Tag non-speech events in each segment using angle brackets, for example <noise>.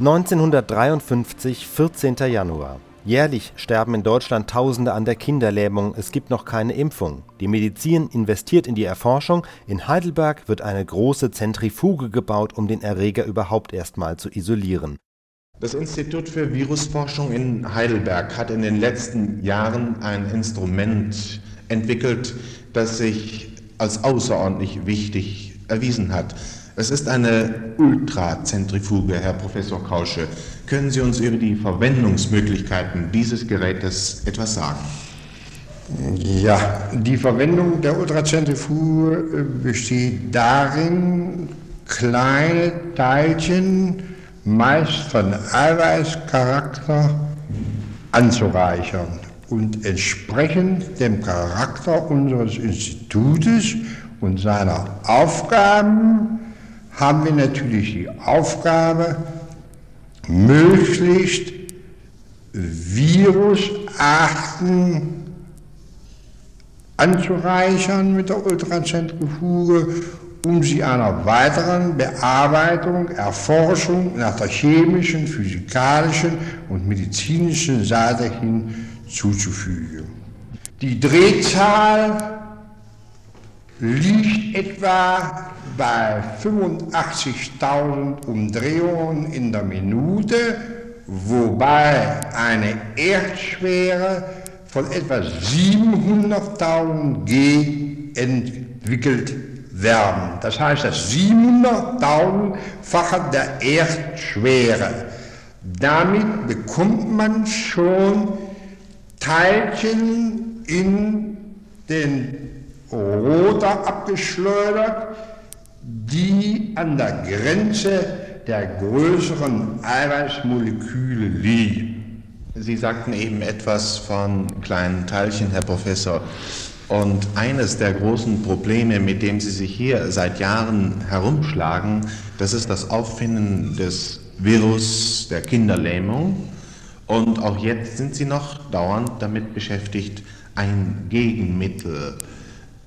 1953, 14. Januar. Jährlich sterben in Deutschland Tausende an der Kinderlähmung. Es gibt noch keine Impfung. Die Medizin investiert in die Erforschung. In Heidelberg wird eine große Zentrifuge gebaut, um den Erreger überhaupt erstmal zu isolieren. Das Institut für Virusforschung in Heidelberg hat in den letzten Jahren ein Instrument entwickelt, das sich als außerordentlich wichtig erwiesen hat. Es ist eine Ultrazentrifuge, Herr Professor Kausche. Können Sie uns über die Verwendungsmöglichkeiten dieses Gerätes etwas sagen? Ja, die Verwendung der Ultrazentrifuge besteht darin, kleine Teilchen, meist von Eiweißcharakter, anzureichern. Und entsprechend dem Charakter unseres Institutes und seiner Aufgaben haben wir natürlich die Aufgabe, möglichst Virusarten anzureichern mit der Ultrazentrifuge, um sie einer weiteren Bearbeitung, Erforschung nach der chemischen, physikalischen und medizinischen Seite hin zuzufügen. Die Drehzahl liegt etwa bei 85.000 Umdrehungen in der Minute, wobei eine Erdschwere von etwa 700.000 G entwickelt werden. Das heißt, das 700.000-fache der Erdschwere. Damit bekommt man schon Teilchen in den Rotor abgeschleudert, die an der Grenze der größeren Eiweißmoleküle liegen. Sie sagten eben etwas von kleinen Teilchen, Herr Professor. Und eines der großen Probleme, mit dem Sie sich hier seit Jahren herumschlagen, das ist das Auffinden des Virus der Kinderlähmung. Und auch jetzt sind Sie noch dauernd damit beschäftigt, ein Gegenmittel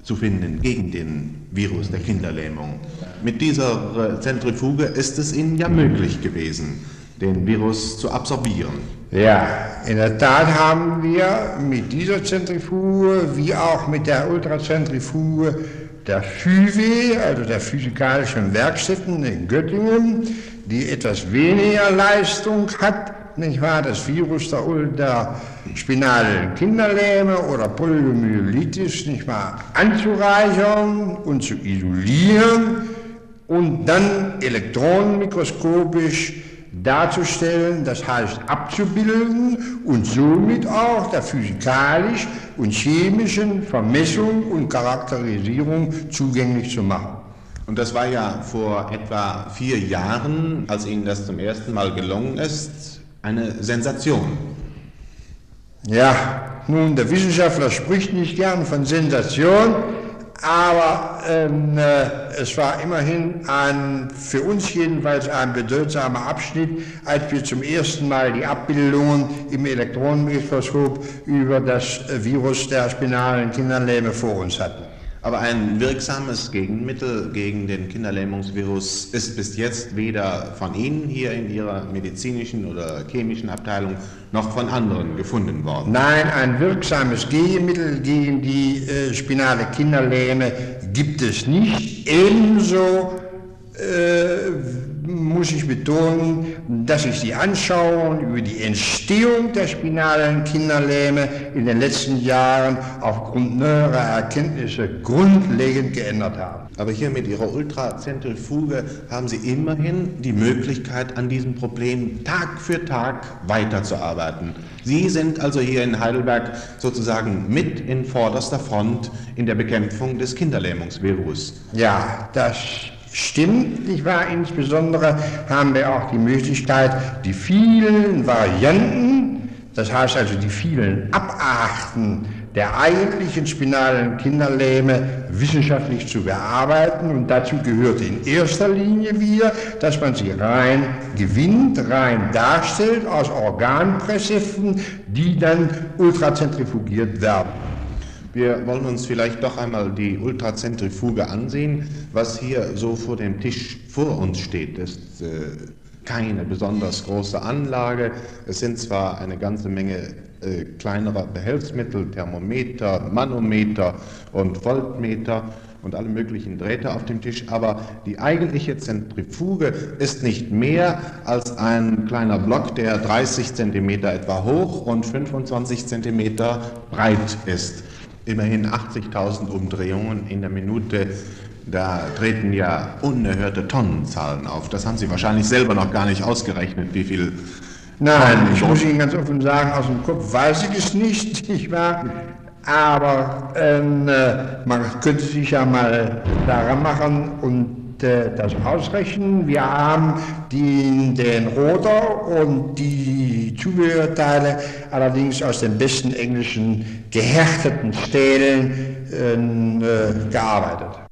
zu finden gegen den Virus der Kinderlähmung. Mit dieser Zentrifuge ist es Ihnen ja möglich gewesen, den Virus zu absorbieren. Ja, in der Tat haben wir mit dieser Zentrifuge wie auch mit der Ultrazentrifuge der FÜWE, also der Physikalischen Werkstätten in Göttingen, die etwas weniger Leistung hat nicht wahr, das Virus der, der spinalen Kinderlähme oder Poliomyelitis, nicht wahr, anzureichern und zu isolieren und dann elektronenmikroskopisch darzustellen, das heißt abzubilden und somit auch der physikalisch und chemischen Vermessung und Charakterisierung zugänglich zu machen. Und das war ja vor etwa vier Jahren, als Ihnen das zum ersten Mal gelungen ist, eine Sensation. Ja, nun, der Wissenschaftler spricht nicht gern von Sensation, aber ähm, äh, es war immerhin ein, für uns jedenfalls ein bedeutsamer Abschnitt, als wir zum ersten Mal die Abbildungen im Elektronenmikroskop über das Virus der spinalen Kinderlähme vor uns hatten. Aber ein wirksames Gegenmittel gegen den Kinderlähmungsvirus ist bis jetzt weder von Ihnen hier in Ihrer medizinischen oder chemischen Abteilung noch von anderen gefunden worden. Nein, ein wirksames Gegenmittel gegen die äh, spinale Kinderlähme gibt es nicht. Ebenso äh, muss ich betonen, dass ich die Anschauungen über die Entstehung der spinalen Kinderlähme in den letzten Jahren aufgrund neuerer Erkenntnisse grundlegend geändert habe. Aber hier mit Ihrer Ultrazentrifuge haben Sie immerhin die Möglichkeit, an diesem Problem Tag für Tag weiterzuarbeiten. Sie sind also hier in Heidelberg sozusagen mit in vorderster Front in der Bekämpfung des Kinderlähmungsvirus. Ja, das stimmt, nicht wahr? Insbesondere haben wir auch die Möglichkeit, die vielen Varianten, das heißt also die vielen Abarten der eigentlichen spinalen Kinderlähme wissenschaftlich zu bearbeiten. Und dazu gehört in erster Linie wieder, dass man sie rein gewinnt, rein darstellt aus Organpräseften, die dann ultrazentrifugiert werden. Wir wollen uns vielleicht doch einmal die Ultrazentrifuge ansehen, was hier so vor dem Tisch vor uns steht. Das äh, keine besonders große Anlage. Es sind zwar eine ganze Menge äh, kleinerer Behelfsmittel, Thermometer, Manometer und Voltmeter und alle möglichen Drähte auf dem Tisch, aber die eigentliche Zentrifuge ist nicht mehr als ein kleiner Block, der 30 cm etwa hoch und 25 cm breit ist. Immerhin 80.000 Umdrehungen in der Minute. Da treten ja unerhörte Tonnenzahlen auf. Das haben Sie wahrscheinlich selber noch gar nicht ausgerechnet, wie viel Nein, ich muss Ihnen ganz offen sagen, aus dem Kopf weiß ich es nicht, <laughs> nicht wahr? Aber ähm, äh, man könnte sich ja mal daran machen und das ausrechnen. Wir haben die, den Rotor und die Zubehörteile allerdings aus den besten englischen gehärteten Stählen äh, gearbeitet.